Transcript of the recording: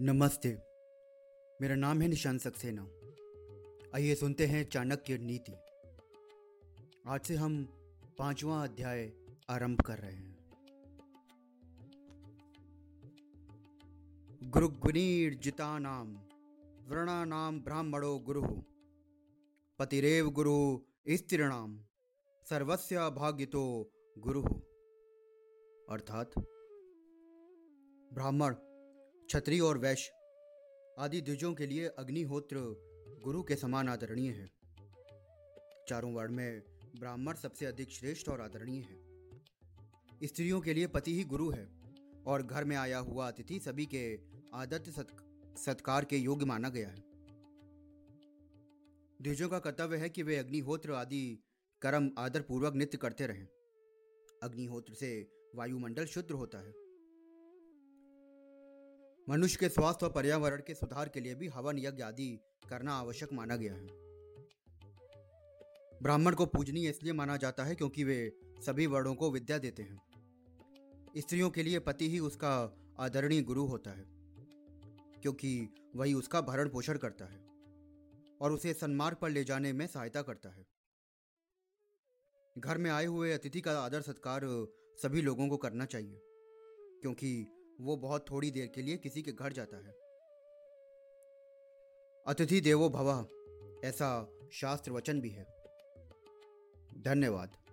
नमस्ते। मेरा नाम है निशान सक्सेना। आइए सुनते हैं चाणक्य नीति। आज से हम पांचवा अध्याय आरंभ कर रहे हैं। गुरुगुनीर्जिता नाम वर्णा नाम ब्राह्मणो गुरु, पतिरेव गुरु स्त्रीणाम सर्वस्य भाग्यतो गुरु। अर्थात ब्राह्मण क्षत्रिय और वैश्य आदि द्विजों के लिए अग्निहोत्र गुरु के समान आदरणीय है। चारों वर्ण में ब्राह्मण सबसे अधिक श्रेष्ठ और आदरणीय है। स्त्रियों के लिए पति ही गुरु है और घर में आया हुआ अतिथि सभी के आदत सत्कार के योग्य माना गया है। द्विजों का कर्तव्य है कि वे अग्निहोत्र आदि कर्म आदर पूर्वक नित्य करते रहें। अग्निहोत्र से वायुमंडल शुद्ध होता है। मनुष्य के स्वास्थ्य और पर्यावरण के सुधार के लिए भी हवन यज्ञ आदि करना आवश्यक माना गया है। ब्राह्मण को पूजनीय इसलिए माना जाता है क्योंकि वे सभी वर्णों को विद्या देते हैं। स्त्रियों के लिए पति ही उसका आदरणीय गुरु होता है, क्योंकि वही उसका भरण पोषण करता है और उसे सन्मार्ग पर ले जाने में सहायता करता है। घर में आए हुए अतिथि का आदर सत्कार सभी लोगों को करना चाहिए, क्योंकि वो बहुत थोड़ी देर के लिए किसी के घर जाता है। अतिथि देवो भवा, ऐसा शास्त्र वचन भी है। धन्यवाद।